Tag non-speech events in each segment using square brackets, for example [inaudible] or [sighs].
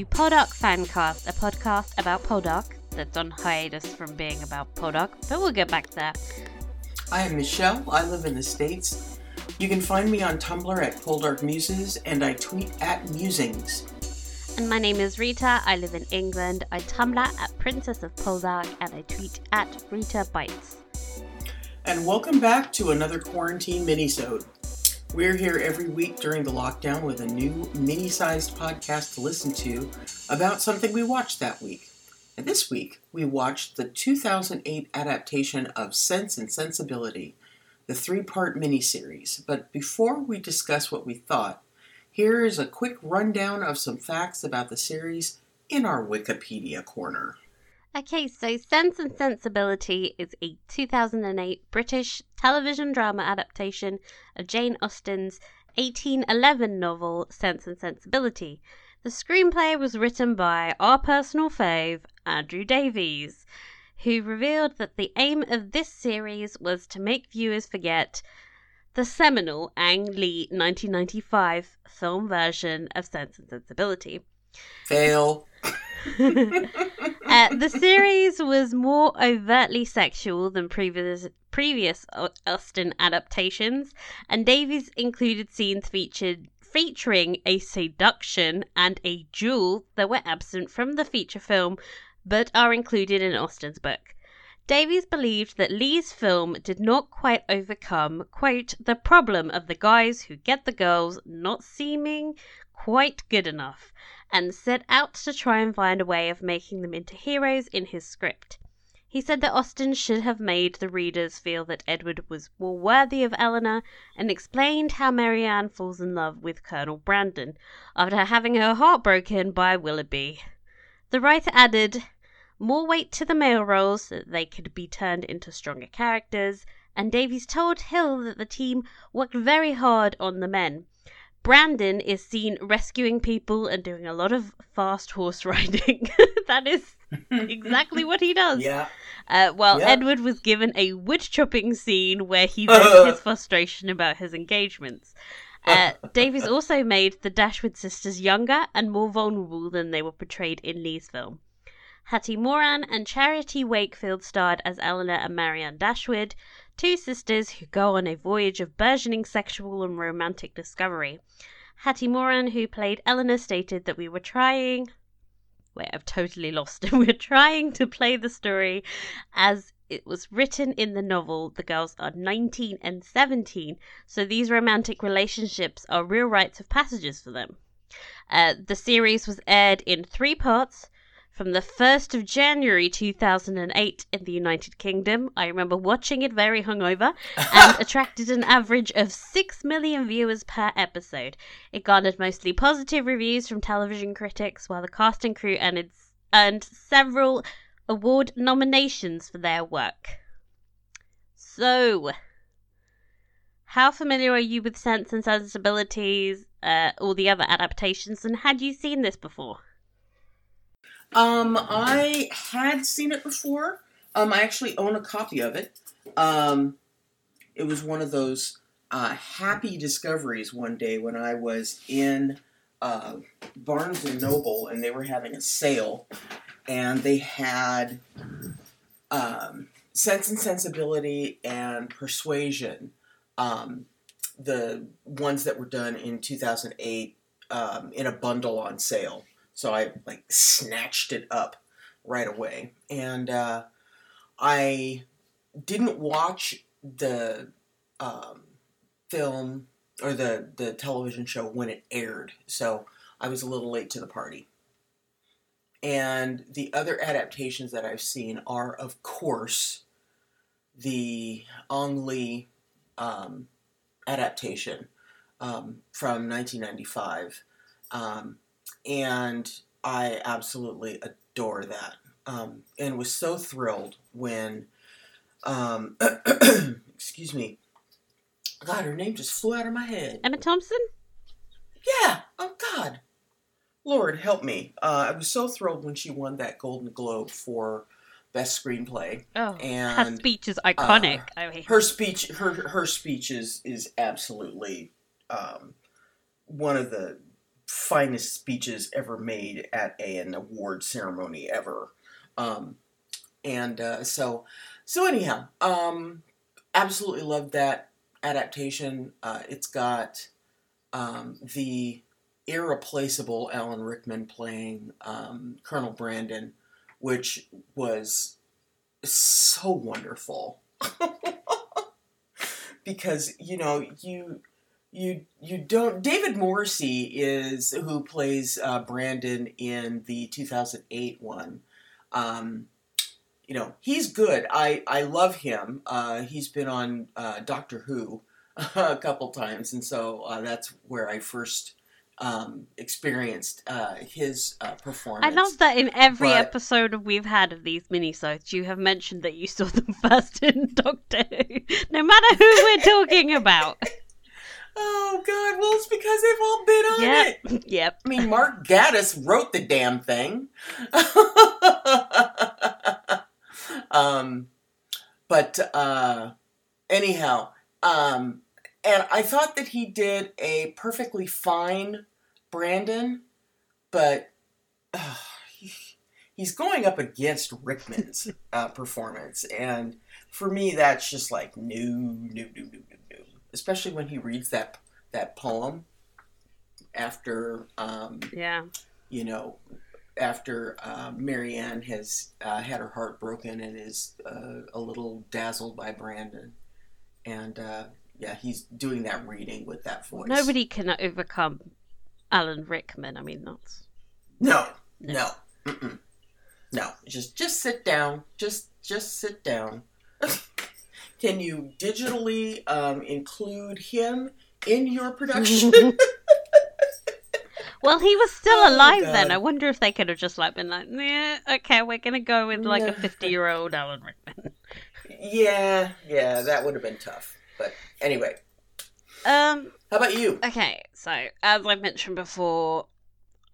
to Poldark Fancast, a podcast about Poldark that's on hiatus from being about Poldark, but we'll get back there. I am Michelle. I live in the States. You can find me on Tumblr at Poldark Muses, and I tweet at Musings. And my name is Rita. I live in England. I Tumblr at Princess of Poldark, and I tweet at Rita Bites. And welcome back to another quarantine minisode. We're here every week during the lockdown with a new mini-sized podcast to listen to about something we watched that week. And this week, we watched the 2008 adaptation of Sense and Sensibility, the three-part miniseries. But before we discuss what we thought, here is a quick rundown of some facts about the series in our Wikipedia corner. Okay, so Sense and Sensibility is a 2008 British television drama adaptation of Jane Austen's 1811 novel Sense and Sensibility. The screenplay was written by our personal fave, Andrew Davies, who revealed that the aim of this series was to make viewers forget the seminal Ang Lee 1995 film version of Sense and Sensibility. Fail. [laughs] uh, the series was more overtly sexual than previous previous Austen adaptations, and Davies included scenes featured featuring a seduction and a duel that were absent from the feature film, but are included in Austen's book. Davies believed that Lee's film did not quite overcome, quote, the problem of the guys who get the girls not seeming quite good enough, and set out to try and find a way of making them into heroes in his script. He said that Austen should have made the readers feel that Edward was more worthy of Eleanor, and explained how Marianne falls in love with Colonel Brandon after having her heart broken by Willoughby. The writer added more weight to the male roles so that they could be turned into stronger characters, and Davies told Hill that the team worked very hard on the men. Brandon is seen rescuing people and doing a lot of fast horse [laughs] riding. [laughs] that is exactly what he [laughs] does. Yeah. Uh, well, Yeah. Edward was given a wood chopping scene where he vents his frustration about his engagements. Uh, Davies also made the Dashwood sisters younger and more vulnerable than they were portrayed in Lee's film. Hattie Morahan and Charity Wakefield starred as Eleanor and Marianne Dashwood, two sisters who go on a voyage of burgeoning sexual and romantic discovery. Hattie Morahan, who played Eleanor, stated that we were trying. Wait, I've totally lost [laughs] it. We're trying to play the story as it was written in the novel. The girls are 19 and 17, so these romantic relationships are real rites of passages for them. Uh, the series was aired in three parts from the 1st of January 2008 in the United Kingdom. I remember watching it very hungover [laughs] and attracted an average of 6 million viewers per episode. It garnered mostly positive reviews from television critics, while the cast and crew earned, earned several award nominations for their work. So, how familiar are you with Sense and Sensibilities, uh, all the other adaptations, and had you seen this before? Um, I had seen it before. Um, I actually own a copy of it. Um, it was one of those uh, happy discoveries one day when I was in uh, Barnes and Noble and they were having a sale, and they had um, Sense and Sensibility and Persuasion, um, the ones that were done in 2008, um, in a bundle on sale. So I like snatched it up right away, and uh, I didn't watch the um, film or the the television show when it aired, so I was a little late to the party. And the other adaptations that I've seen are, of course, the Ang Lee um, adaptation um, from 1995. Um, and I absolutely adore that. Um, and was so thrilled when, um, [clears throat] excuse me, God, her name just flew out of my head. Emma Thompson? Yeah, oh God, Lord help me. Uh, I was so thrilled when she won that Golden Globe for best screenplay. Oh, and her speech is iconic. I mean, Her speech, her her speech is is absolutely um, one of the finest speeches ever made at a, an award ceremony ever. Um, and uh, so, so anyhow, um, absolutely loved that adaptation. Uh, it's got um, the irreplaceable Alan Rickman playing um, Colonel Brandon, which was so wonderful. [laughs] because you know you you you don't David Morrissey is who plays uh, Brandon in the 2008 one. Um, you know he's good. I I love him. Uh, he's been on uh, Doctor Who [laughs] a couple times, and so uh, that's where I first um, experienced uh, his uh, performance. I love that in every But- episode we've had of these minisodes, you have mentioned that you saw them [laughs] first in Doctor Who, no matter who we're talking about. [laughs] Oh God! Well, it's because they've all been on Yep. it. [laughs] Yep. I mean, Mark [laughs] Gatiss wrote the damn thing. [laughs] um, but uh, anyhow, um, and I thought that he did a perfectly fine Brandon, but uh, he, he's going up against Rickman's uh, performance, and for me, that's just like no, no, no, no, no, no. Especially when he reads that that poem after um, Yeah. you know, after uh, Marianne has uh, had her heart broken and is uh, a little dazzled by Brandon, and uh, yeah, he's doing that reading with that voice. Nobody can overcome Alan Rickman. I mean, that's. No, no, mm-mm. no. Just just sit down. Just just sit down. [laughs] Can you digitally um, include him in your production? [laughs] Well, he was still Oh, alive then. I wonder if they could have just like been like, yeah, okay, we're gonna go with like a fifty-year-old Alan Rickman. yeah, yeah, that would have been tough. But anyway, Um. how about you? Okay, so as I mentioned before,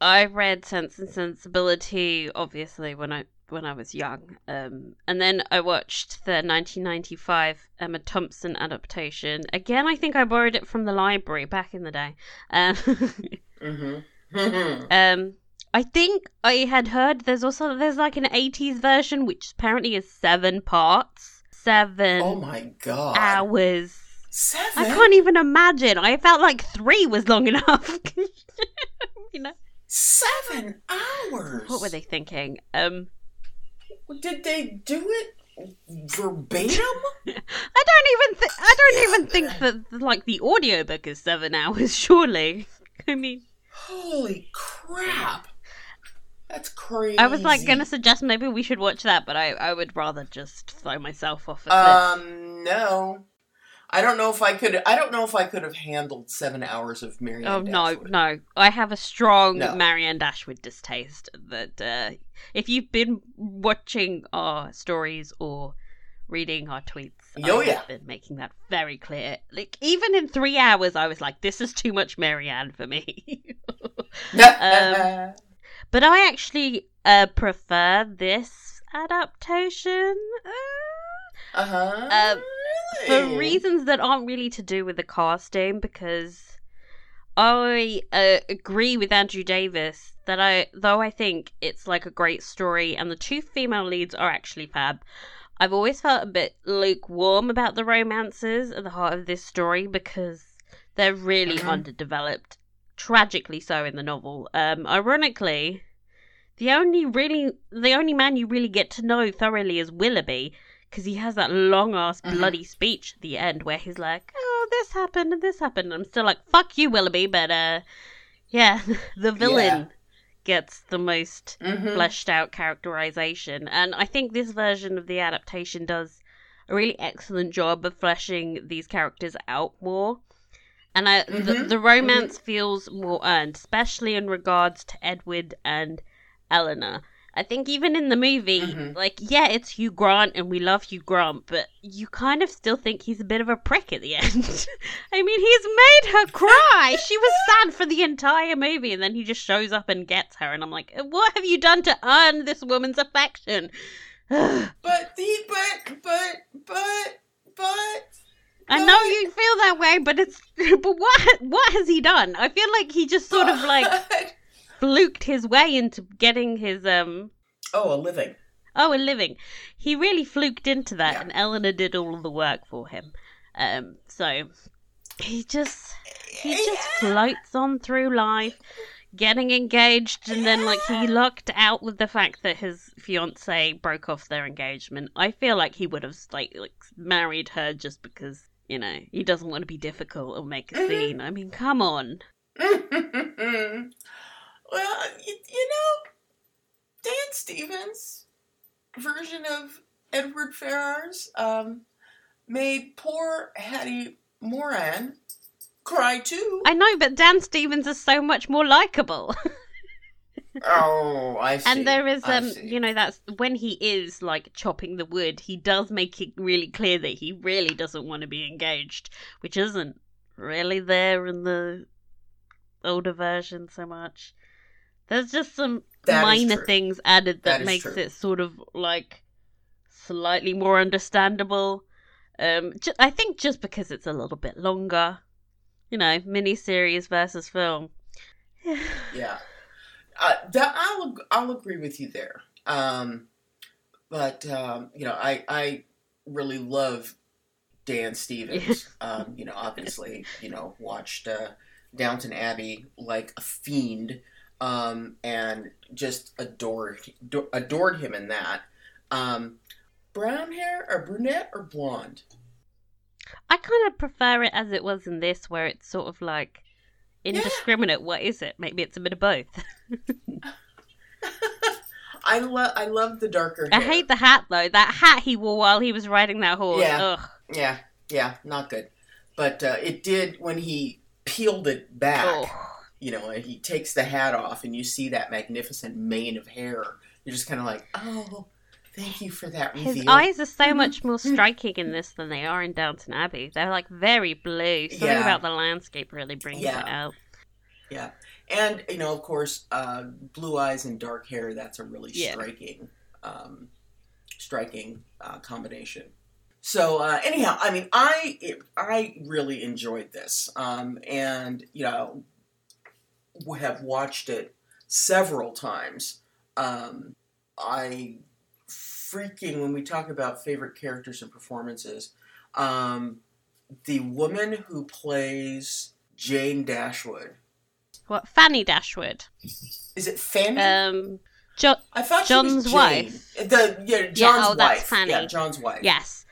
I read Sense and Sensibility obviously when I when I was young, um, and then I watched the 1995 Emma Thompson adaptation. Again, I think I borrowed it from the library back in the day. Um, Mm-hmm. [laughs] [laughs] um, I think I had heard there's also there's like an 80s version which apparently is seven parts, seven. Oh my god. hours. Seven? I can't even imagine. I felt like three was long enough. [laughs] you know, Seven hours. what were they thinking? Um, Did they do it verbatim? [laughs] I don't even. Th- I don't even think that like the audiobook is seven hours. [laughs] Surely, I mean, Holy crap! That's crazy. I was like gonna suggest maybe we should watch that, but I I would rather just throw myself off cliff. Um, no. I don't know if I could. I don't know if I could have handled seven hours of Marianne. Oh no, Dashwood. no! I have a strong No. Marianne Dashwood distaste. That uh, if you've been watching our stories or reading our tweets, Oh, yeah. have been making that very clear. Like even in three hours, I was like, "This is too much Marianne for me." [laughs] Um, [laughs] but I actually uh, prefer this adaptation. Uh, uh huh. uh, for reasons that aren't really to do with the casting because I uh, agree with Andrew Davies that I though I think it's like a great story and the two female leads are actually fab. I've always felt a bit lukewarm about the romances at the heart of this story because they're really Mhm. underdeveloped, tragically so in the novel. Um, ironically, the only really the only man you really get to know thoroughly is Willoughby because he has that long ass Mhm. bloody speech at the end where he's like, "Oh, this happened and this happened." I'm still like, "Fuck you, Willoughby," but uh, yeah, [laughs] the villain gets the most Mhm. fleshed out characterization, and I think this version of the adaptation does a really excellent job of fleshing these characters out more. And I, the, Mhm, the romance feels more earned, especially in regards to Edward and Eleanor. I think even in the movie, Mhm. like, yeah, it's Hugh Grant and we love Hugh Grant, but you kind of still think he's a bit of a prick at the end. [laughs] I mean, he's made her cry. she was [laughs] sad for the entire movie, and then he just shows up and gets her, and I'm like, what have you done to earn this woman's affection? [sighs] But the but but but but I know you feel that way, but it's [laughs] but what what has he done? I feel like he just sort of like fluked his way into getting his um oh a living. Oh, a living. He really fluked into that, Yeah. and Eleanor did all of the work for him. Um, so he just he just floats on through life, getting engaged, and then like he lucked out with the fact that his fiance broke off their engagement. I feel like he would have like like married her just because you know he doesn't want to be difficult or make a Mhm. scene. I mean, come on. [laughs] well, you, you know, Dan Stevens' version of Edward Ferrars um, made poor Hattie Morahan cry too. I know, but Dan Stevens is so much more likable. [laughs] oh, I see. And there is, um, you know, that's when he is like chopping the wood, he does make it really clear that he really doesn't want to be engaged, which isn't really there in the older version so much. There's just some That minor things added that, That makes true. it sort of like slightly more understandable. Um, ju- I think just because it's a little bit longer, you know, miniseries versus film. [sighs] Yeah, uh, that I'll I'll agree with you there. Um, but um, you know, I I really love Dan Stevens. um, you know, obviously, you know, watched uh, Downton Abbey like a fiend, um, and just adored adored him in that. Um, brown hair or brunette or blonde? I kind of prefer it as it was in this, where it's sort of like indiscriminate. What is it? Maybe it's a bit of both. [laughs] I love I love the darker I hair. hate the hat though. That hat he wore while he was riding that horse. Yeah. Ugh. Yeah, yeah, not good. But uh, it did when he peeled it back. Oh. You know, and he takes the hat off, and you see that magnificent mane of hair. You're just kind of like, oh, thank you for that reveal. His eyes are so much more striking in this than they are in Downton Abbey. They're like very blue. Something Yeah. about the landscape really brings Yeah. it out. Yeah, and you know, of course, uh, blue eyes and dark hair. That's a really Yeah. striking, um, striking uh, combination. So uh, anyhow, I mean, I it, I really enjoyed this, um, and you know, have watched it several times. Um, I freaking when we talk about favorite characters and performances, um, the woman who plays Jane Dashwood. What Fanny Dashwood? Is it Fanny? Um, jo- I thought she was John's wife. The yeah, John's oh, that's. Fanny. Yeah, John's wife. yes.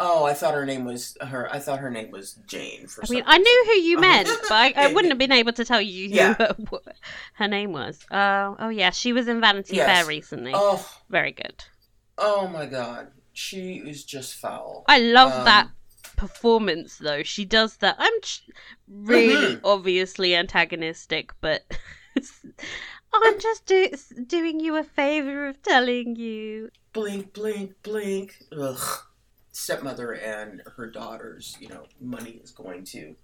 Oh, I thought her name was her. I thought her name was Jane. For I some mean, I knew who you meant, [laughs] but I, I wouldn't have been able to tell you who Yeah. what her name was. Oh, oh yeah, she was in Vanity Yes. Fair recently. Oh, Very good. oh my God, she is just foul. I love Um, that performance though. She does that. I'm ch- really Mhm. obviously antagonistic, but [laughs] I'm just do- doing you a favor of telling you. Blink, blink, blink. Ugh. Stepmother and her daughters. You know, money is going to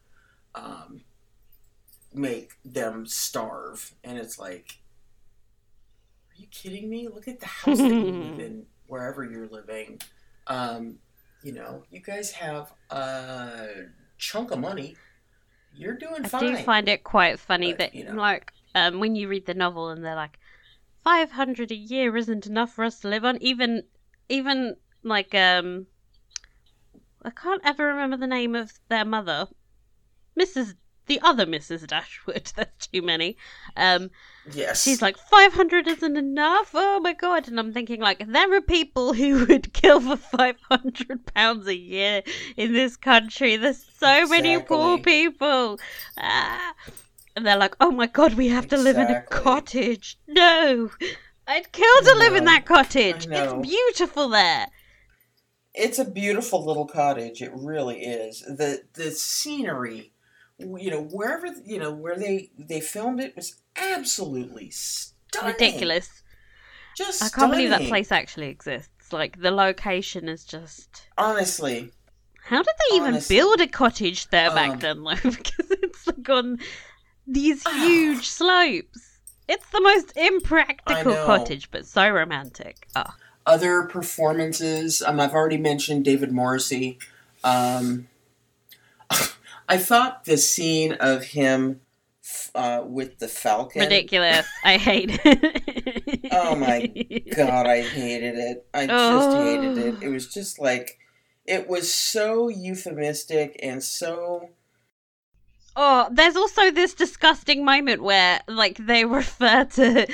um, make them starve, and it's like, are you kidding me? Look at the house that you live in, [laughs] wherever you're living. Um, you know, you guys have a chunk of money. You're doing I fine. do find it quite funny But, that you know. like um, when you read the novel and they're like, five hundred a year isn't enough for us to live on. Even even like um, I can't ever remember the name of their mother, Mrs. The other Mrs. Dashwood. [laughs] That's too many. Um, yes. she's like five hundred isn't enough. Oh my god! And I'm thinking like there are people who [laughs] would kill for five hundred pounds a year in this country. There's so many poor people. Ah. And they're like, oh my god, we have to live in a cottage. No, I'd kill to live in that cottage. It's beautiful there. It's a beautiful little cottage. It really is. the The scenery, you know, wherever you know where they they filmed it was absolutely stunning. Ridiculous. Just I can't believe that place actually exists. Like the location is just. Honestly, How did they even Honestly. build a cottage there back Um, then, though? [laughs] because it's like on these Ah. huge slopes. It's the most impractical cottage, but so romantic. Oh, other performances. Um, I've already mentioned David Morrissey. Um, [laughs] I thought the scene of him uh, with the Falcon. Ridiculous. I hate it. [laughs] oh my god, I hated it. I just oh. hated it. It was just like it was so euphemistic and so Oh, there's also this disgusting moment where like they refer to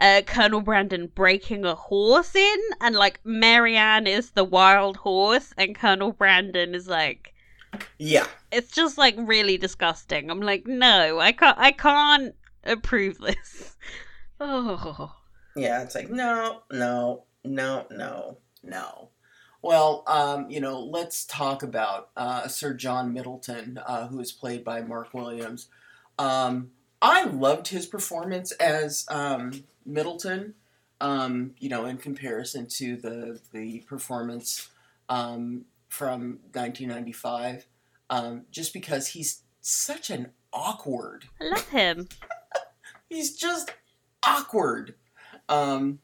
uh, Colonel Brandon breaking a horse in, and like Marianne is the wild horse, and Colonel Brandon is like, yeah, it's just like really disgusting. I'm like, no, I can't, I can't approve this. [laughs] Oh, yeah, it's like no, no, no, no, no. Well, um, you know, let's talk about uh, Sir John Middleton, uh, who is played by Mark Williams. Um, I loved his performance as um, Middleton. Um, you know, in comparison to the the performance um, from 1995, um, just because he's such an awkward. I love him. [laughs] he's just awkward, um,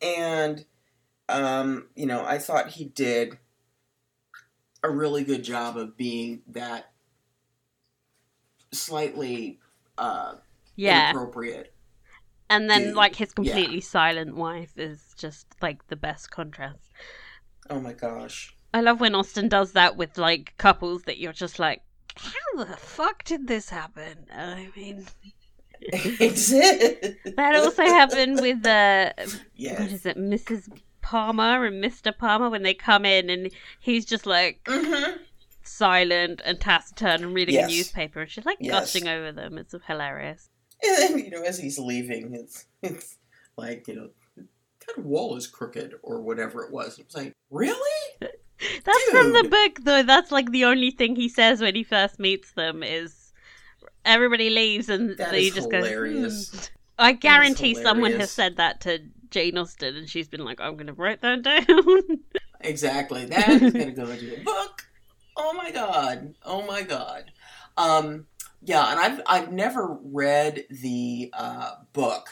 and um, you know, I thought he did a really good job of being that slightly uh, yeah. inappropriate. And then, like, his completely yeah. silent wife is just like the best contrast. Oh my gosh. I love when Austen does that with like couples that you're just like, how the fuck did this happen? I mean, [laughs] that also happened with the uh, yes. what is it, Mrs. Palmer and Mr. Palmer when they come in and he's just like mm-hmm. silent and taciturn and reading yes. a newspaper and she's like yes. gushing over them. It's hilarious. And then, you know, as he's leaving, it's it's like, you know, that wall is crooked or whatever it was. It was like, really? [laughs] That's Dude. from the book though. That's like the only thing he says when he first meets them is everybody leaves and that he just hilarious. goes. Hmm. I guarantee someone has said that to Jane Austen, and she's been like, I'm going to write that down. [laughs] exactly. That is going to go into a book. Oh my god. Oh my god. Um, yeah, and I've I've never read the uh, book.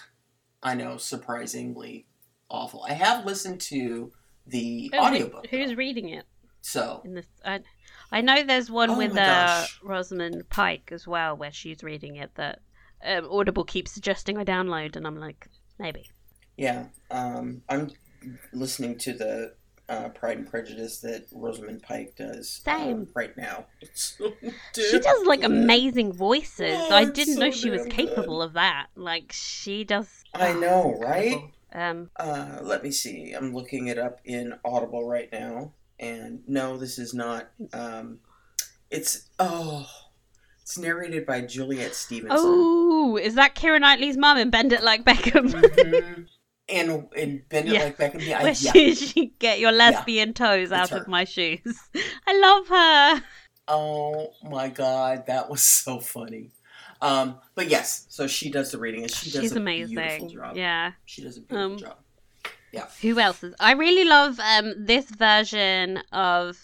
I know, surprisingly awful. I have listened to the oh, audiobook. Who's though. reading it? So in this, I, I know there's one oh with uh, Rosamund Pike as well, where she's reading it. That um, Audible keeps suggesting I download, and I'm like, maybe. Yeah, um, I'm listening to the uh, Pride and Prejudice that Rosamund Pike does um, right now. [laughs] So she does like amazing voices. Oh, I didn't so know she was capable good. of that. Like she does. I know, [sighs] right? Um, uh, let me see. I'm looking it up in Audible right now, and no, this is not. Um, it's oh. It's narrated by Juliet Stevenson. Oh, is that Keira Knightley's mum in Bend It Like Beckham? mm-hmm [laughs] and and bend it yeah. like Beckham. [laughs] Yeah, Where yeah. she, she get your lesbian yeah. toes out of my shoes. [laughs] I love her. Oh my god, that was so funny. Um, but yes, so she does the reading, and she does She's a amazing. beautiful job. Yeah, she does a beautiful um, job. Yeah. Who else is? I really love um this version of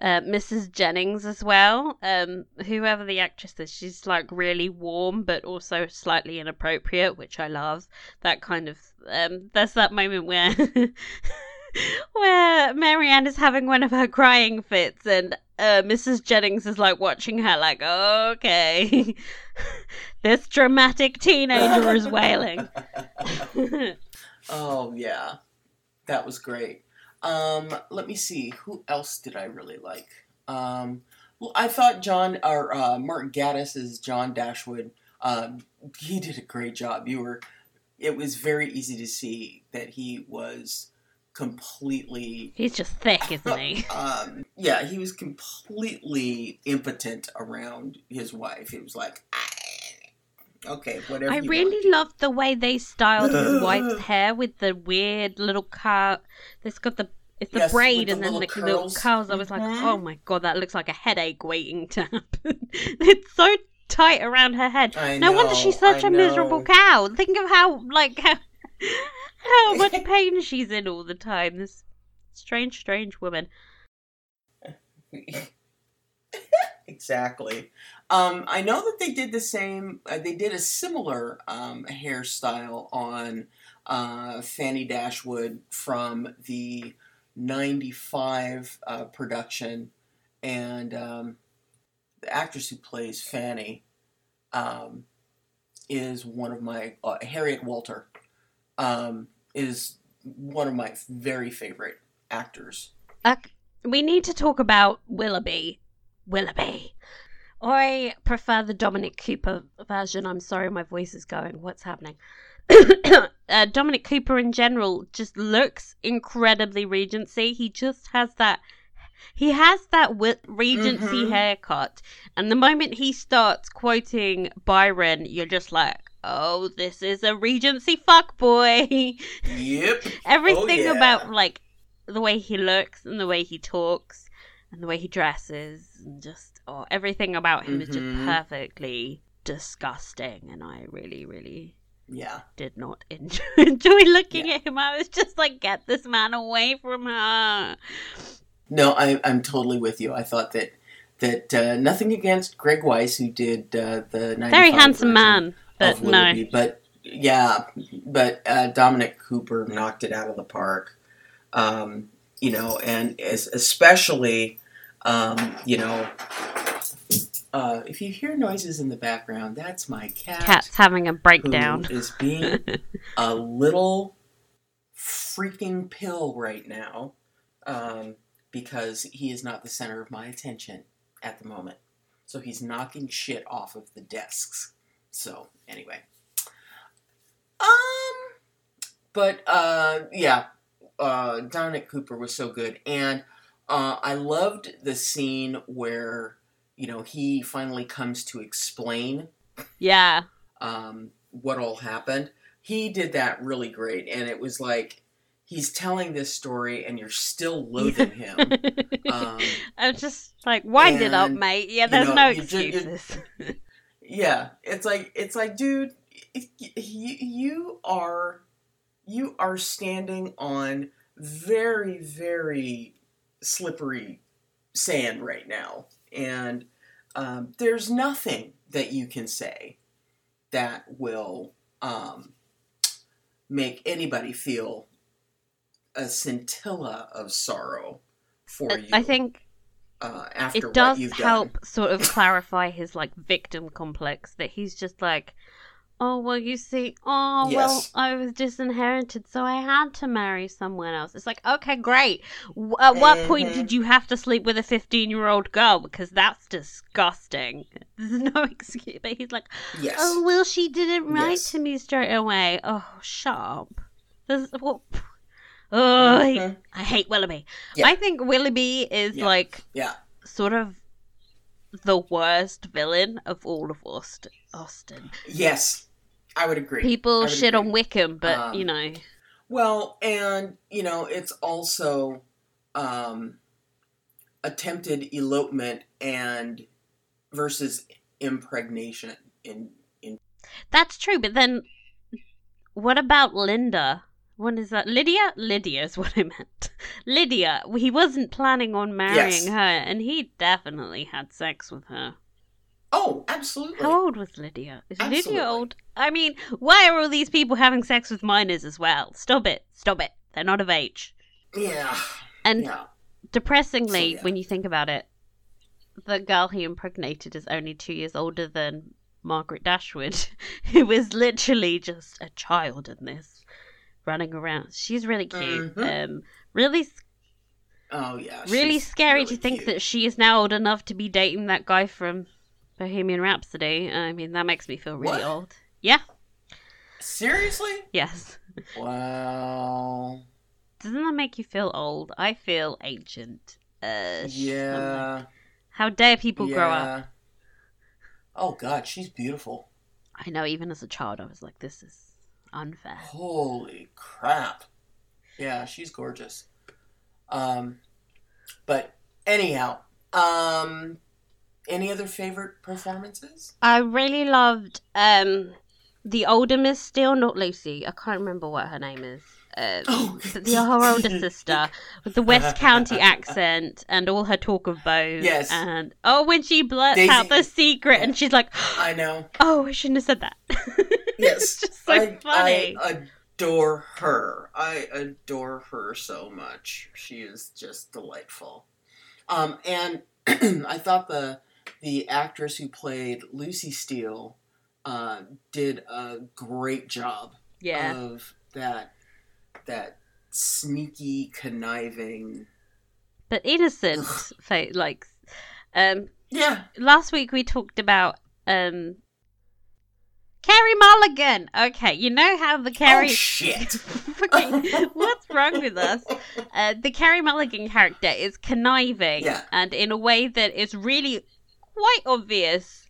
uh, Mrs. Jennings as well. Um, whoever the actress is, she's like really warm but also slightly inappropriate, which I love. That kind of um, there's that moment where [laughs] where Marianne is having one of her crying fits and uh, Mrs. Jennings is like watching her like, okay, [laughs] this dramatic teenager is wailing. [laughs] oh yeah, that was great. Um, let me see. Who else did I really like? Um, well, I thought John or uh, Mark Gatiss as John Dashwood. Um, he did a great job. You were. It was very easy to see that he was completely. He's just thick, isn't he? [laughs] um, yeah, he was completely impotent around his wife. It was like, okay, whatever. I really loved the way they styled his [laughs] wife's hair with the weird little car. It's got the it's the yes, braid and the then the curls. little curls. I was like, mm-hmm. oh my god, that looks like a headache waiting to happen. [laughs] it's so tight around her head. I no know, wonder she's such I a know. miserable cow. Think of how like [laughs] how, how much pain she's in all the time. This strange, strange woman. exactly. Um, I know that they did the same. Uh, they did a similar um, hairstyle on uh, Fanny Dashwood from the '95 uh, production, and um, the actress who plays Fanny um, is one of my uh, Harriet Walter um, is one of my very favorite actors. We need to talk about Willoughby. Willoughby. I prefer the Dominic Cooper version. I'm sorry, my voice is going. What's happening? [coughs] uh, Dominic Cooper in general just looks incredibly Regency. He just has that. He has that Regency Mhm. haircut, and the moment he starts quoting Byron, you're just like, "Oh, this is a Regency fuckboy." Yep. [laughs] Everything Oh, yeah. about like the way he looks and the way he talks and the way he dresses and just oh, everything about him is just Mhm. perfectly disgusting, and I really, really Yeah. did not enjoy, [laughs] enjoy looking Yeah. at him. I was just like, get this man away from her. No, I, I'm totally with you. I thought that that uh, nothing against Greg Wise, who did uh, the Very handsome man, but no. Willoughby, but yeah, but uh, Dominic Cooper knocked it out of the park. Um, you know, and especially, um, you know, uh, if you hear noises in the background, that's my cat. Cat's having a breakdown. is being [laughs] a little freaking pill right now um, because he is not the center of my attention at the moment. So he's knocking shit off of the desks. So anyway, um, but uh, yeah, uh, Dominic Cooper was so good, and uh, I loved the scene where you know he finally comes to explain yeah. um, what all happened. He did that really great, and it was like he's telling this story, and you're still loathing him. [laughs] Um, I'm just like, wind it up, mate. Yeah, you there's know, no you you- [laughs] [laughs] yeah, it's like it's like, dude, you you are you are standing on very very slippery sand right now, and um, there's nothing that you can say that will um, make anybody feel a scintilla of sorrow for you. I think uh, after it does help sort of [laughs] clarify his like victim complex that he's just like oh well you see oh well i was disinherited so i had to marry someone else it's like okay great W- at what point Mhm. did you have to sleep with a 15 year old girl because that's disgusting [laughs] there's no [laughs] excuse but he's like Yes. oh well she didn't write Yes. to me straight away oh sharp. there's what oh I- Mhm. I hate Willoughby. Yeah. I think Willoughby is Yeah. like Yeah. sort of the worst villain of all of Austen. Austen. Yes, I would agree. People would shit agree. on Wickham, but Um, you know, Well, and you know, it's also um, attempted elopement and versus impregnation. In in that's true. But then, what about Linda? What is that? Lydia? Lydia is what I meant. [laughs] Lydia. He wasn't planning on marrying Yes. her, and he definitely had sex with her. Oh, absolutely. How old was Lydia? Is Absolutely. Lydia old? I mean, why are all these people having sex with minors as well? Stop it. Stop it. They're not of age. Yeah. And yeah. depressingly, So, yeah. when you think about it, the girl he impregnated is only two years older than Margaret Dashwood, [laughs] who is literally just a child in this, running around. She's really cute. Mhm. Um, really, Oh yeah. really scary really to think cute. that she is now old enough to be dating that guy from Bohemian Rhapsody. I mean, that makes me feel really What? old. Yeah. Seriously? Yes. Wow. Doesn't that make you feel old? I feel ancient. Yeah. How dare people grow up? Oh god, she's beautiful. I know, even as a child, I was like, this is unfair. Holy crap. Yeah, she's gorgeous. Um but anyhow, um any other favorite performances? I really loved um the older Miss Steele, not Lucy. I can't remember what her name is. Uh, Oh, [laughs] the [laughs] her older sister with the West [laughs] County accent and all her talk of bows. Yes. And oh, when she blurts Daisy- out the secret and she's like, [gasps] I know. "Oh, I shouldn't have said that." Yes. it's just so I, funny. I adore her. I adore her so much. She is just delightful. Um, and [clears throat] I thought the the actress who played Lucy Steele uh, did a great job Yeah. of that that sneaky conniving. but innocent, fa- like, um, Yeah, last week we talked about um Carey Mulligan. Okay, you know how the Carey Oh shit! [laughs] What's wrong with us? Uh, the Carey Mulligan character is conniving Yeah. and in a way that is really quite obvious.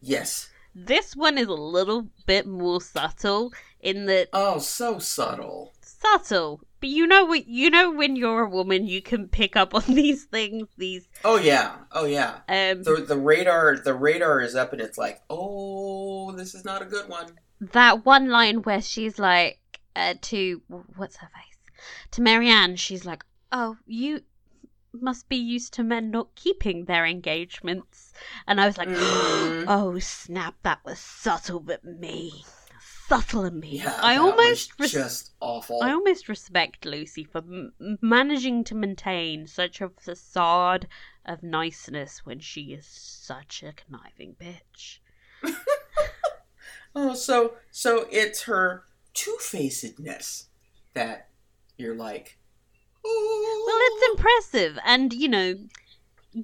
yes. This one is a little bit more subtle in that Oh, so subtle. subtle. But you know what you know when you're a woman you can pick up on [laughs] these things, these Oh yeah. Oh yeah. um The the radar the radar is up and it's like, oh, this is not a good one. that one line where she's like uh, to what's her face to Marianne, she's like, "Oh, you must be used to men not keeping their engagements," and I was like, Mhm. [gasps] "Oh snap! That was subtle, but me, subtle and me." Yeah, I almost res- just awful. I almost respect Lucy for m- managing to maintain such a facade of niceness when she is such a conniving bitch. [laughs] Oh, so so it's her two facedness that you're like. Well, it's impressive, and you know,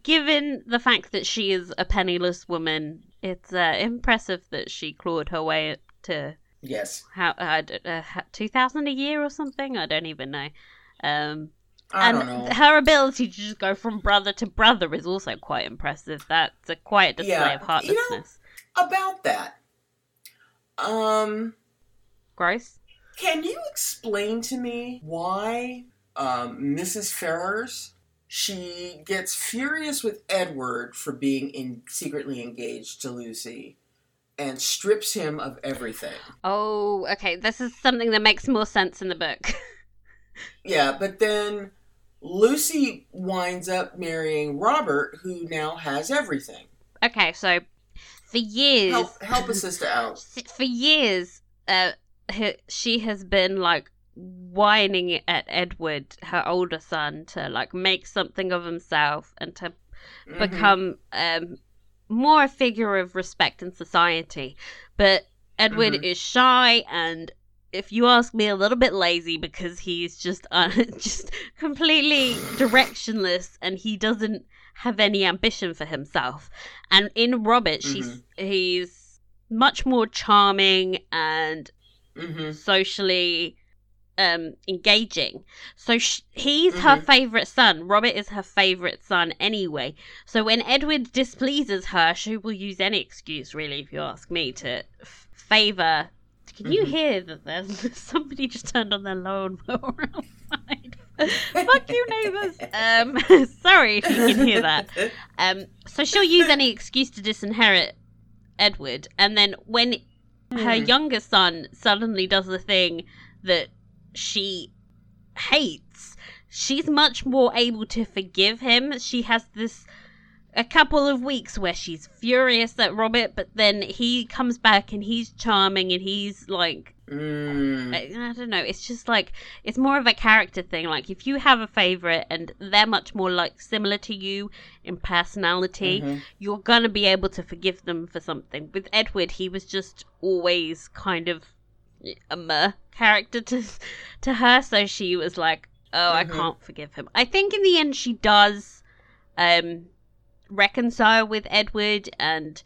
given the fact that she is a penniless woman, it's uh, impressive that she clawed her way to yes. how uh, uh, two thousand a year or something. I don't even know. Um, I and don't know. her ability to just go from brother to brother is also quite impressive. That's a quiet display Yeah, of you know- heartlessness. About that, um, Gross. can you explain to me why um, Mrs. Ferrars she gets furious with Edward for being in secretly engaged to Lucy, and strips him of everything. Oh, okay. This is something that makes more sense in the book. [laughs] Yeah, but then Lucy winds up marrying Robert, who now has everything. okay, so for years, Help, help [laughs] a sister out. for years, uh, her, she has been like whining at Edward, her older son, to like make something of himself and to Mhm. become um, more a figure of respect in society. But Edward Mhm. is shy and. If you ask me, a little bit lazy because he's just uh, [laughs] just completely directionless and he doesn't have any ambition for himself. And in Robert, she's he's much more charming and Mhm. socially um engaging. So sh- he's her Mhm. favorite son. Robert is her favorite son anyway. So when edward displeases her she will use any excuse really if you ask me to f- favor. Can you Mhm. hear that there's [laughs] somebody just turned on their lawnmower [laughs] outside? Fuck you neighbors um [laughs] sorry if you can hear that. Um, so she'll use any excuse to disinherit Edward, and then when her Hmm. younger son suddenly does the thing that she hates, she's much more able to forgive him. She has this a couple of weeks where she's furious at Robert, but then he comes back and he's charming and he's like Mm. I, I don't know. It's just like it's more of a character thing. Like if you have a favorite and they're much more like similar to you in personality, Mhm. you're gonna be able to forgive them for something. With Edward, he was just always kind of a meh character to [laughs] to her, so she was like, "Oh, I Mhm. can't forgive him." I think in the end, she does um reconcile with Edward and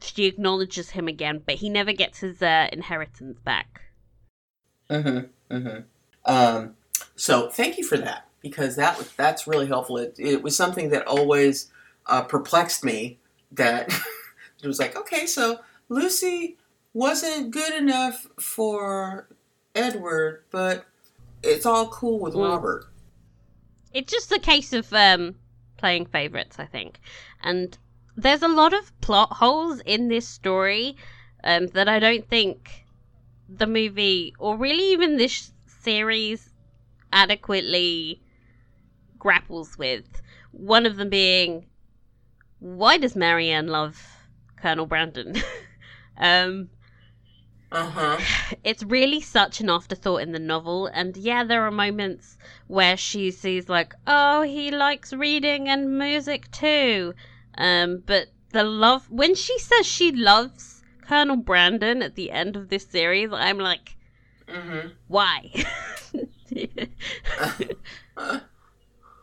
she acknowledges him again, but he never gets his uh, inheritance back. Mhm. Mhm. Um. So thank you for that because that was- that's really helpful. It it was something that always uh, perplexed me. That [laughs] it was like, okay, so Lucy wasn't good enough for Edward, but it's all cool with Mm. Robert. It's just a case of um, playing favorites, I think. And there's a lot of plot holes in this story um, that I don't think the movie, or really even this series, adequately grapples with. One of them being, why does Marianne love Colonel Brandon? [laughs] um, Uh huh. it's really such an afterthought in the novel and yeah there are moments where she sees like oh he likes reading and music too Um, but the love when she says she loves Colonel Brandon at the end of this series, I'm like, Mm-hmm. why? [laughs]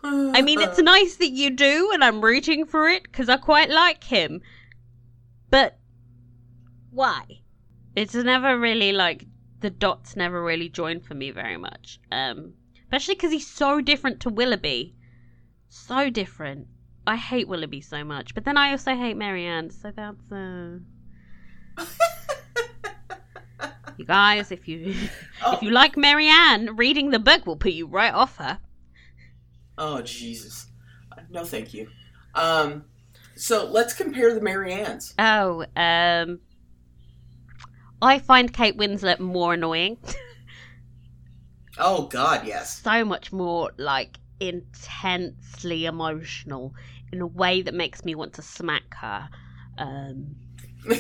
I mean, it's nice that you do, and I'm rooting for it because I quite like him. But why? It's never really like the dots never really join for me very much. Um, especially because he's so different to Willoughby, so different. I hate Willoughby so much, but then I also hate Marianne, so that's uh. [laughs] you guys, if you [laughs] oh, if you like Marianne, reading the book will put you right off her. oh, Jesus. No, thank you. Um, so let's compare the Mariannes. Oh, um, I find Kate Winslet more annoying. [laughs] Oh, God, yes. so much more like intensely emotional in a way that makes me want to smack her. Um, [laughs]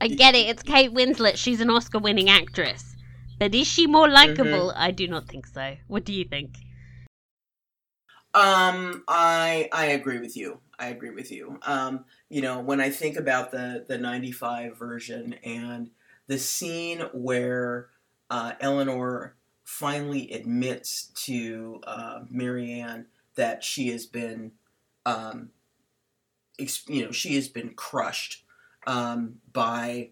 I get it, it's Kate Winslet, she's an Oscar winning actress. But is she more likable? I do not think so. What do you think? Um, I I agree with you. I agree with you. Um, you know, when I think about the the '95 version and the scene where uh, Elinor finally admits to uh, Marianne that she has been, um, ex- you know, she has been crushed um, by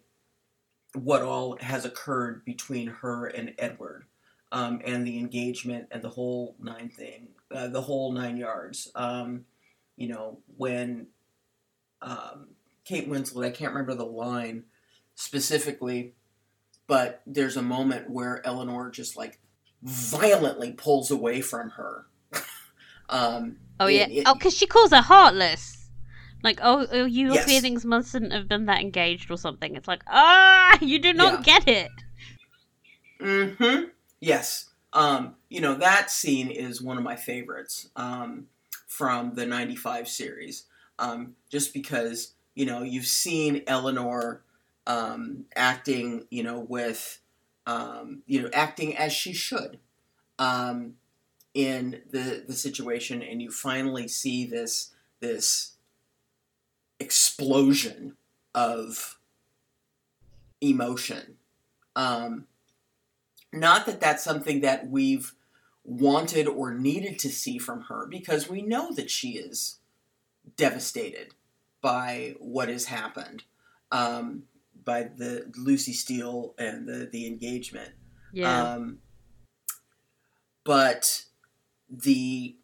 what all has occurred between her and Edward, um, and the engagement and the whole nine thing, uh, the whole nine yards. Um, you know, when um, Kate Winslet, I can't remember the line specifically, but there's a moment where Elinor just like violently pulls away from her. [laughs] um, Oh, yeah. it- oh, because she calls her heartless. Like, oh, oh your Yes. feelings mustn't have been that engaged or something. It's like, ah, [laughs] you do not get it. hmm Yes. Um, you know, that scene is one of my favorites um, from the 95 series. Um, just because, you know, you've seen Elinor um, acting, you know, with, um, you know, acting as she should um, in the, the situation, and you finally see this, this explosion of emotion. Um, not that that's something that we've wanted or needed to see from her, because we know that she is devastated by what has happened, um, by the Lucy Steele and the the engagement. Yeah. Um, but the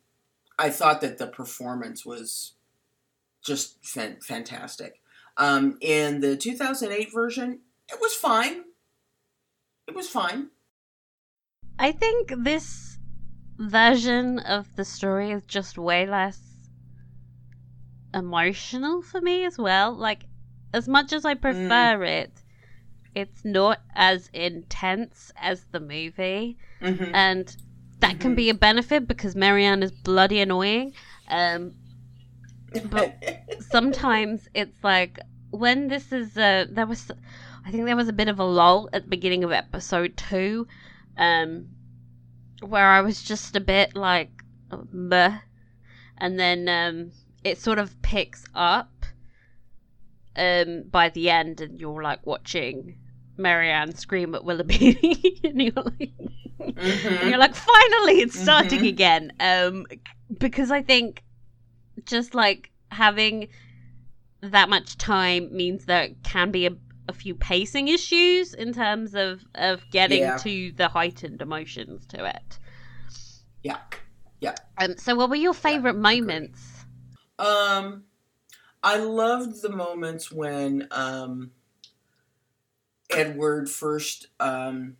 I thought that the performance was just fan- fantastic. Um, in the 2008 version, it was fine. It was fine. I think this version of the story is just way less emotional for me as well. Like, as much as I prefer it, it's not as intense as the movie. Mm-hmm. and that can Mhm. be a benefit because Marianne is bloody annoying. Um, but [laughs] sometimes it's like when this is uh, there was, I think there was a bit of a lull at the beginning of episode two, um, where I was just a bit like, meh, and then um, it sort of picks up, um, by the end, and you're like watching Marianne scream at Willoughby, [laughs] and you're like. And Mhm. you're like, finally, it's starting Mhm. again. Um, because I think just like having that much time means there can be a, a few pacing issues in terms of of getting Yeah. to the heightened emotions to it. Yeah. Yeah. Um. So, what were your favorite agreed. moments? Um, I loved the moments when um, Edward first um,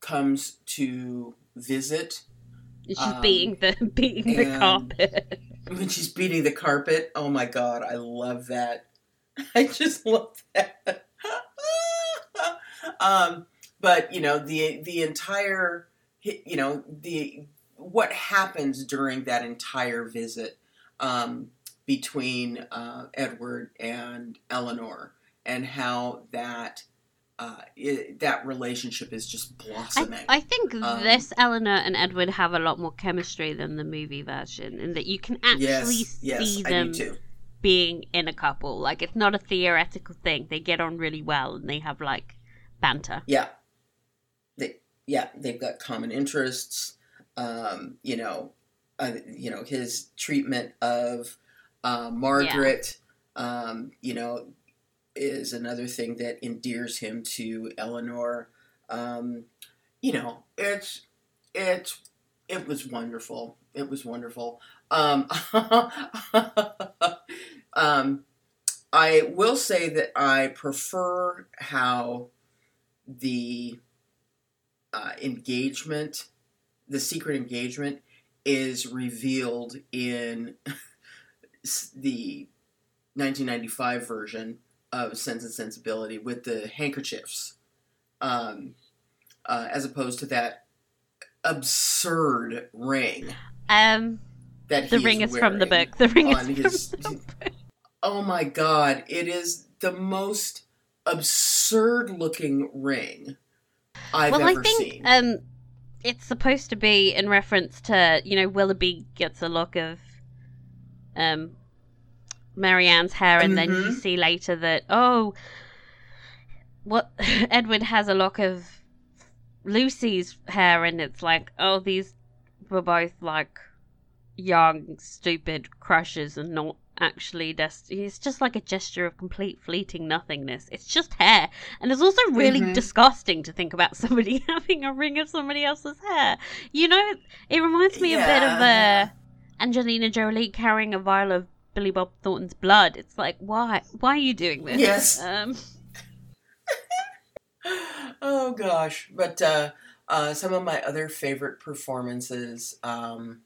comes to visit She's Um, beating the [laughs] beating the carpet. when she's beating the carpet. Oh my god, I love that. [laughs] I just love that. [laughs] um, but you know the the entire you know the what happens during that entire visit um, between uh, Edward and Elinor and how that uh, i that relationship is just blossoming. I think Um, this Elinor and Edward have a lot more chemistry than the movie version, in that you can actually yes, yes, see I them being in a couple. Like it's not a theoretical thing. They get on really well and they have like banter. Yeah. They yeah, they've got common interests. Um, you know, uh, you know his treatment of uh, Margaret. Um, you know, is another thing that endears him to Elinor. Um, you know, it's it's it was wonderful. It was wonderful. Um, [laughs] um, I will say that I prefer how the uh, engagement, the secret engagement, is revealed in [laughs] the 1995 version of Sense and Sensibility with the handkerchiefs, um, uh, as opposed to that absurd ring. Um, that the ring is from the book. The ring is his, from the book. Oh my god! It is the most absurd looking ring I've well, ever I think, seen. Um, it's supposed to be in reference to you know Willoughby gets a look of um Marianne's hair, and then you Mhm. see later that oh, what [laughs] Edward has a lock of Lucy's hair, and it's like oh these were both like young stupid crushes and not actually dest- it's just like a gesture of complete fleeting nothingness it's just hair and it's also really Mhm. disgusting to think about [laughs] somebody having a ring of somebody else's hair you know it reminds me a bit of Yeah. uh, Angelina Jolie carrying a vial of Billy Bob Thornton's blood. It's like, why? Why are you doing this? Yes. [laughs] Um, [laughs] oh gosh, but uh, uh, some of my other favorite performances, um,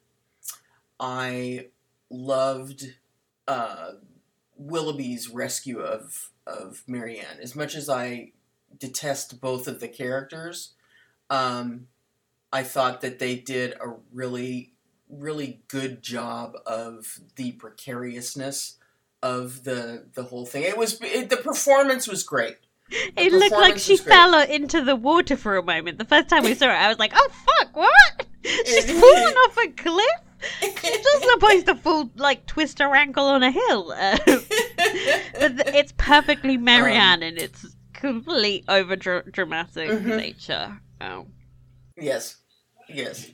I loved uh, Willoughby's rescue of of Marianne. As much as I detest both of the characters, um, I thought that they did a really really good job of the precariousness of the the whole thing. It was it, the performance was great. The it looked like she fell into the water for a moment. The first time we saw it, I was like, oh fuck, what? [laughs] She's fallen off a cliff. She's just [laughs] supposed to fall, like, twist her ankle on a hill. Uh, [laughs] but th- it's perfectly Um, Marianne in its complete over dramatic Mhm. nature. Oh. yes, yes.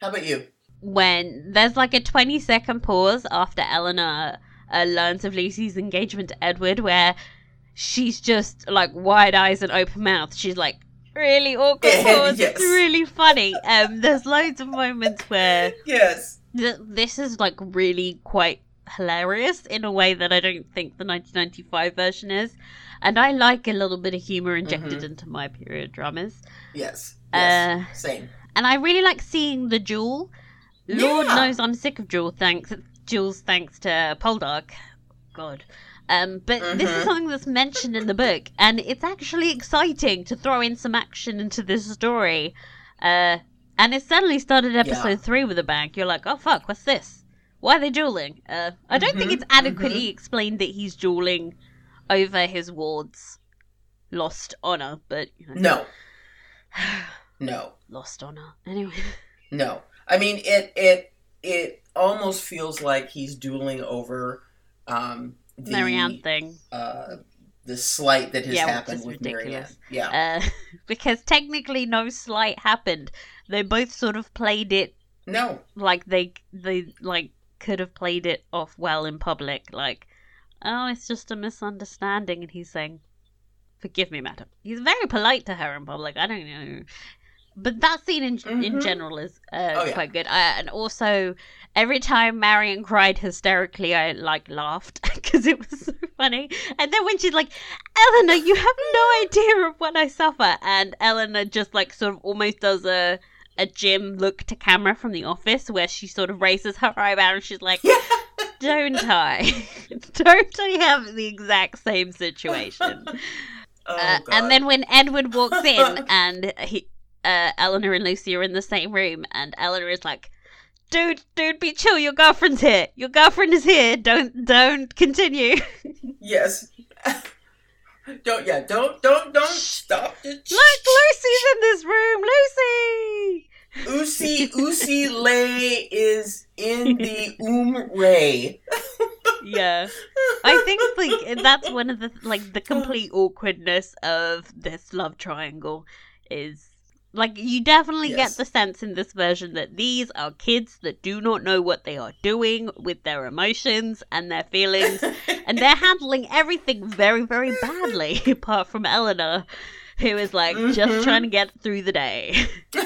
How about you? When there's like a 20 second pause after Elinor uh, learns of Lucy's engagement to Edward, where she's just like wide eyes and open mouth. She's like really awkward pause. Yes. It's really funny. Um, there's loads of moments where Yes. th- this is like really quite hilarious in a way that I don't think the 1995 version is. And I like a little bit of humor injected Mhm. into my period dramas. Yes. Uh, Same. And I really like seeing the duel. Lord Yeah. knows I'm sick of duel thanks duels thanks to Poldark. God. Um, but this is Mhm. something that's mentioned in the book, and it's actually exciting to throw in some action into this story. Uh, and it suddenly started episode Yeah. three with a bang. You're like, oh fuck, what's this? Why are they dueling? Uh, I don't think Mhm, it's adequately explained that he's dueling over his ward's lost honor, but you know, No. [sighs] No. lost honor. Anyway. No. I mean, it it it almost feels like he's dueling over um, the Marianne thing. uh, the slight that has Yeah, happened with ridiculous. Marianne. Yeah. Uh, [laughs] because technically no slight happened. They both sort of played it no. like they they like could have played it off well in public. Like, oh, it's just a misunderstanding, and he's saying, "Forgive me, madam." He's very polite to her in public. I don't know. But that scene in in Mhm. general is uh, Oh, yeah. quite good. Uh, and also, every time Marianne cried hysterically, I like laughed [laughs] because it was so funny. And then when she's like, "Elinor, you have no [laughs] idea of what I suffer," and Elinor just like sort of almost does a a Jim look to camera from The Office, where she sort of raises her eyebrow and she's like, [laughs] "Don't I? Don't I have the exact same situation?" Oh, Uh, and then when Edward walks in and he, uh, Elinor and Lucy are in the same room, and Elinor is like, "Dude, dude, be chill. Your girlfriend's here. Your girlfriend is here. Don't, don't continue." [laughs] Yes. [laughs] don't yeah, don't don't don't stop it. Look, Lucy's in this room. Lucy. Usi [laughs] Usi Lay is in the Um Ray. yeah. I think like that's one of the like the complete awkwardness of this love triangle is like you definitely Yes. get the sense in this version that these are kids that do not know what they are doing with their emotions and their feelings and they're [laughs] handling everything very very badly [laughs] apart from Elinor who is like Mhm. just trying to get through the day. [laughs]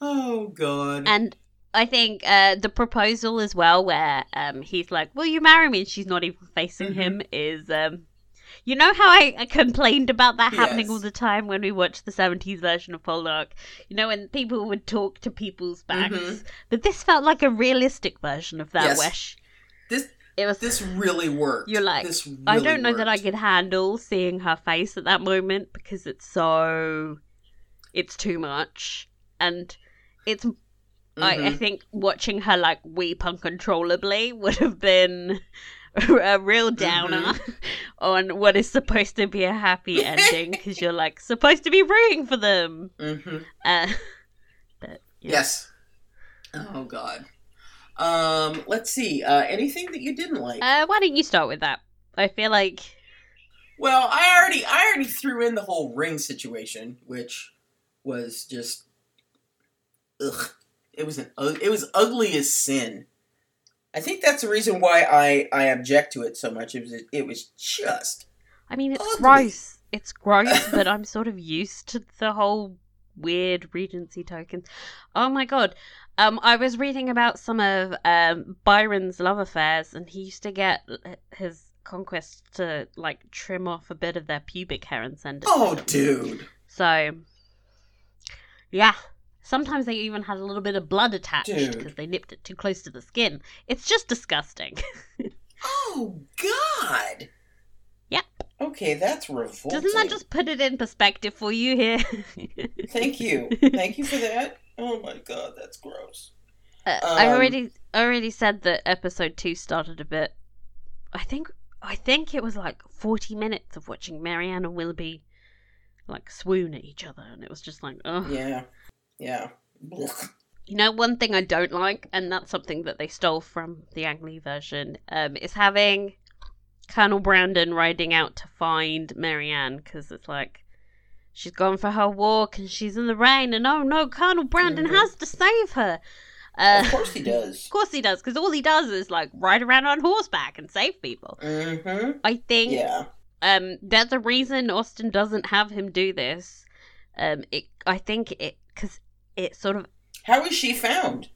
oh god. And I think uh, the proposal as well, where um, he's like, "Will you marry me?" and she's not even facing Mhm. him, is um, you know how I, I complained about that happening Yes. all the time when we watched the seventies version of Poldark? You know, when people would talk to people's backs, Mhm. but this felt like a realistic version of that. Yes. Wish This it was. this really worked. You're like, this really I don't know that I could handle seeing her face at that moment because it's so, it's too much, and it's I, I Mhm. think watching her like weep uncontrollably would have been [laughs] a real downer Mm-hmm. [laughs] on what is supposed to be a happy ending [laughs] because you're like supposed to be rooting for them. Mhm. Uh, but yeah. Yes. Oh god. Um, let's see. Uh, anything that you didn't like? Uh, why don't you start with that? I feel like well, I already I already threw in the whole ring situation, which was just ugh. It was an it was ugly as sin. I think that's the reason why I I object to it so much. It was it was just I mean it's Ugly. gross. It's gross, [laughs] but I'm sort of used to the whole weird Regency tokens. Oh my god. Um, I was reading about some of um Byron's love affairs, and he used to get his conquests to like trim off a bit of their pubic hair and send it. oh dude. So, yeah. Sometimes they even had a little bit of blood attached because they nipped it too close to the skin. It's just disgusting. [laughs] Oh God. Yep. Okay, that's revolting. Doesn't that just put it in perspective for you here? [laughs] Thank you. Thank you for that. Oh my God, that's gross. Uh, I Um, already already said that episode two started a bit. I think I think it was like forty minutes of watching Marianne and Willoughby like swoon at each other, and it was just like, oh, Yeah. Yeah. You know, one thing I don't like, and that's something that they stole from the Ang Lee version, um, is having Colonel Brandon riding out to find Marianne because it's like she's gone for her walk and she's in the rain, and oh no, Colonel Brandon Mhm. has to save her. Uh, of course he does. [laughs] Of course he does, because all he does is like ride around on horseback and save people. Mm-hmm. I think Yeah. um there's a reason Austen doesn't have him do this. Um, it I think it because it sort of How is she found?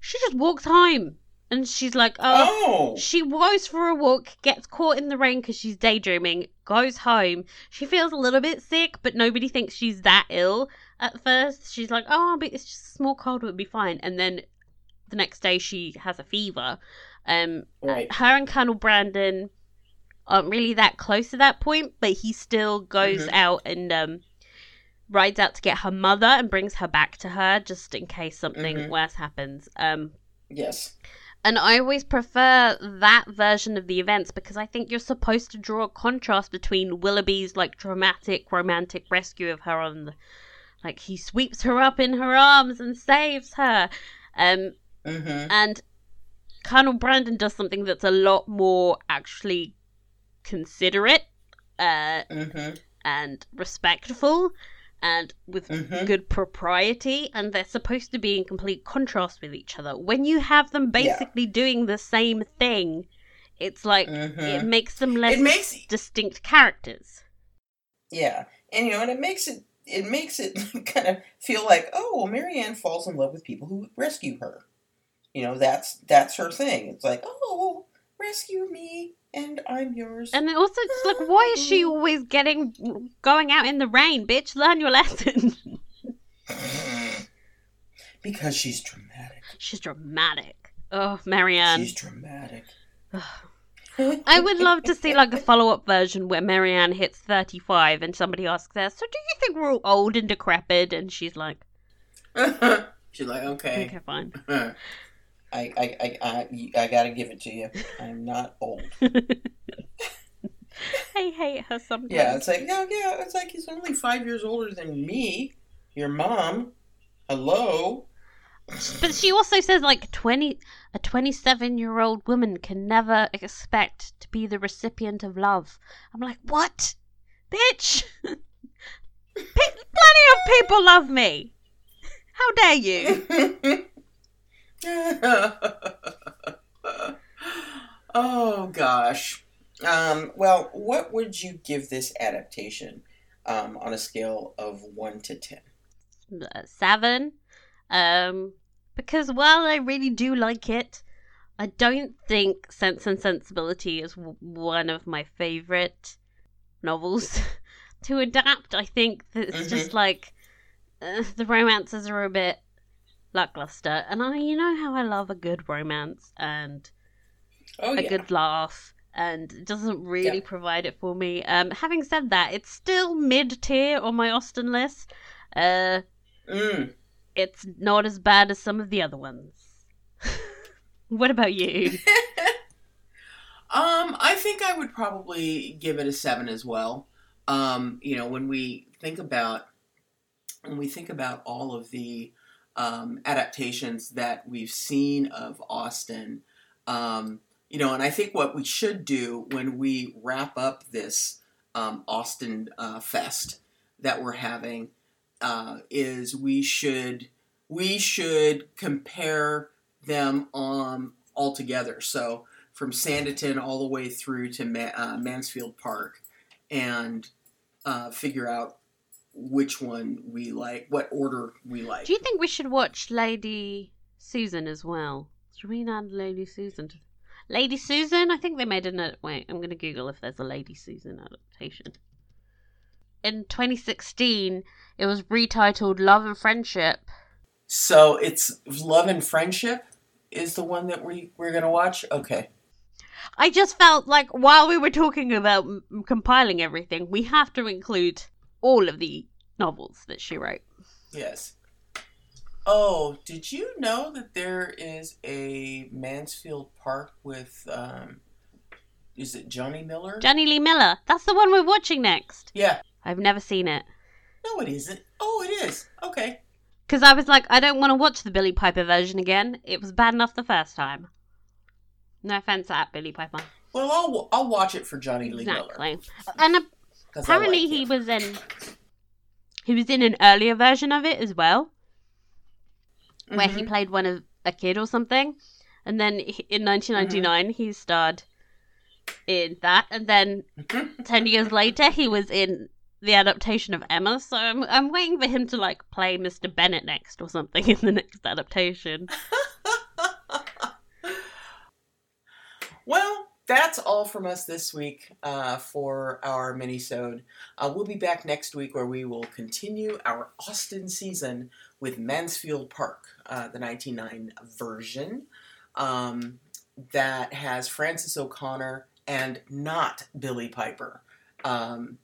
she just walks home and she's like oh. Oh. She goes for a walk, gets caught in the rain because she's daydreaming, goes home. She feels a little bit sick, but nobody thinks she's that ill at first. She's like, oh, but it's just a small cold, it'll be fine. And then the next day she has a fever. Um, Right. her and Colonel Brandon aren't really that close at that point, but he still goes Mhm. out and um, rides out to get her mother and brings her back to her just in case something Mhm. worse happens. Um, Yes. and I always prefer that version of the events because I think you're supposed to draw a contrast between Willoughby's like dramatic romantic rescue of her on the like he sweeps her up in her arms and saves her. Um Mm-hmm. and Colonel Brandon does something that's a lot more actually considerate uh Mm-hmm. and respectful and with Mhm. good propriety and they're supposed to be in complete contrast with each other when you have them Yeah. basically doing the same thing it's like it Mm-hmm. makes them less It makes distinct characters yeah, and you know, and it makes it it makes it [laughs] kind of feel like oh, well, Marianne falls in love with people who rescue her. You know, that's that's her thing. It's like oh, rescue me and I'm yours. and also it's like why is she ah. always getting going out in the rain bitch learn your lesson [laughs] because she's dramatic. she's dramatic oh marianne she's dramatic. [sighs] I would love to see like a follow up version where Marianne hits 35 and somebody asks her, So do you think we're all old and decrepit? And she's like, [laughs] she's like, okay, Okay, fine. [laughs] I, I, I, I, I gotta give it to you. I'm not old. I hate her sometimes. Yeah, it's like, yeah, yeah, it's like he's only five years older than me, your mom. Hello. But she also says like twenty a twenty seven year old woman can never expect to be the recipient of love. I'm like, what, bitch? [laughs] Pe- plenty of people love me. How dare you? [laughs] [laughs] oh gosh. Um, well, what would you give this adaptation um, on a scale of one to ten? Uh, Seven. Um, because while I really do like it, I don't think Sense and Sensibility is w- one of my favorite novels [laughs] to adapt. I think that it's just like uh, the romances are a bit lackluster, and I, you know how I love a good romance and Oh a yeah. good laugh, and it doesn't really Yeah. provide it for me. Um, having said that, it's still mid tier on my Austen list. Uh, Mm. it's not as bad as some of the other ones. [laughs] what about you? [laughs] Um, I think I would probably give it a seven as well. Um, you know, when we think about when we think about all of the um, adaptations that we've seen of Austen, um, you know, and I think what we should do when we wrap up this um, Austen uh, Fest that we're having uh, is we should we should compare them um, all together. So from Sanditon all the way through to Ma- uh, Mansfield Park, and uh, figure out which one we like, what order we like. Do you think we should watch Lady Susan as well? Should we add Lady Susan to Lady Susan? I think they made an wait. I'm going to Google if there's a Lady Susan adaptation. In 2016, it was retitled Love and Friendship. So it's Love and Friendship is the one that we we're gonna watch. Okay. I just felt like while we were talking about m- compiling everything, we have to include all of the novels that she wrote. Yes. Oh, did you know that there is a Mansfield Park with um, is it Jonny Miller? Jonny Lee Miller. That's the one we're watching next. yeah. I've never seen it. No, it isn't. Oh, it is. Okay. Because I was like, I don't want to watch the Billie Piper version again. It was bad enough the first time. No offense at Billie Piper. Well, I'll I'll watch it for Jonny Lee Miller. Exactly. And 'cause I apparently like he was in he was in an earlier version of it as well, where he Mhm. played one of a kid or something. And then he- in 1999 he starred in that, and then Mhm. [laughs] ten years later he was in the adaptation of Emma. So I'm I'm waiting for him to like play Mr. Bennet next or something in the next adaptation. [laughs] Well, that's all from us this week uh, for our mini-sode. Uh, we'll be back next week where we will continue our Austen season with Mansfield Park, uh, the 99 version um, that has Frances O'Connor and not Billie Piper. Um,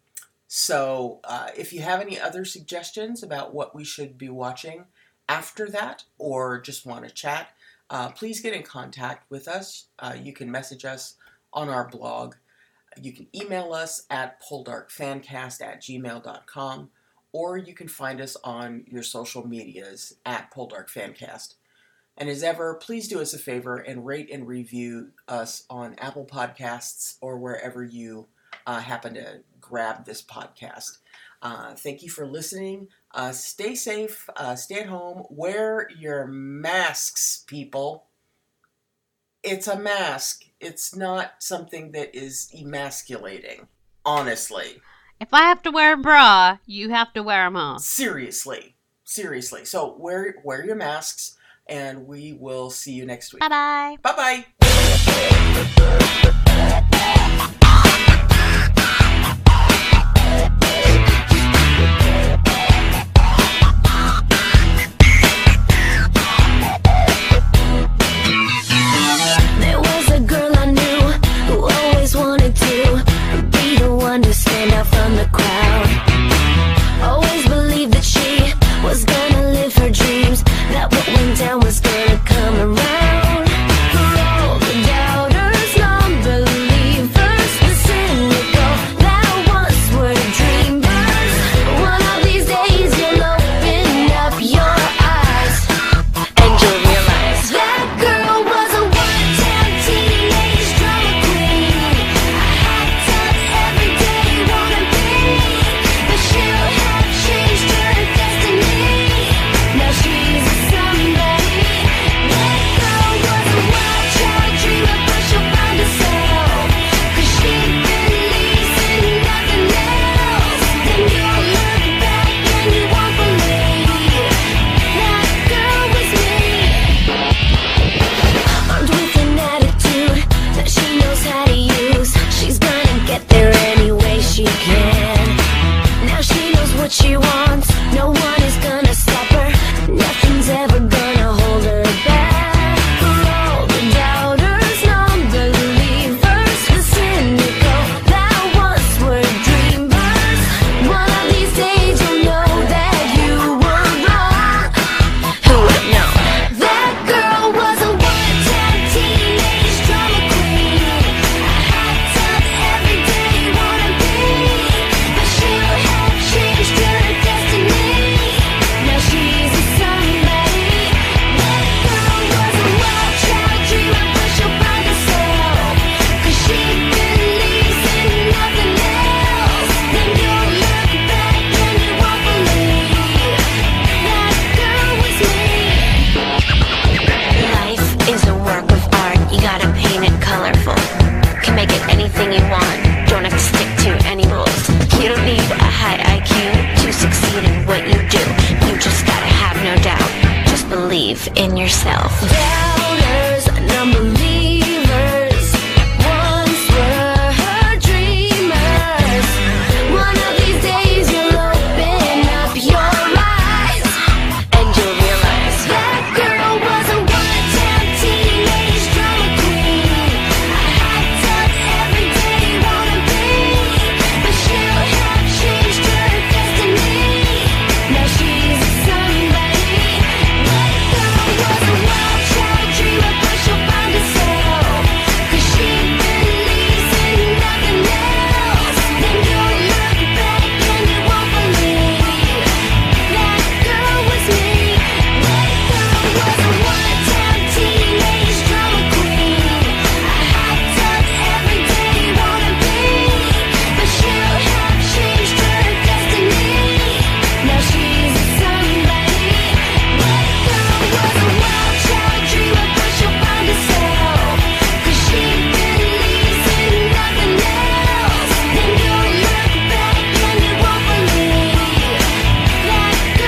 so, uh, if you have any other suggestions about what we should be watching after that, or just want to chat, uh, please get in contact with us. Uh, you can message us on our blog. You can email us at poldarkfancast at gmail.com, or you can find us on your social medias at poldarkfancast. And as ever, please do us a favor and rate and review us on Apple Podcasts or wherever you uh, happen to grab this podcast. Uh, thank you for listening. Uh, stay safe, uh, stay at home, wear your masks, people. It's a mask, it's not something that is emasculating. Honestly. If I have to wear a bra, you have to wear a mask. Seriously. Seriously. So wear wear your masks and we will see you next week. Bye-bye. Bye bye.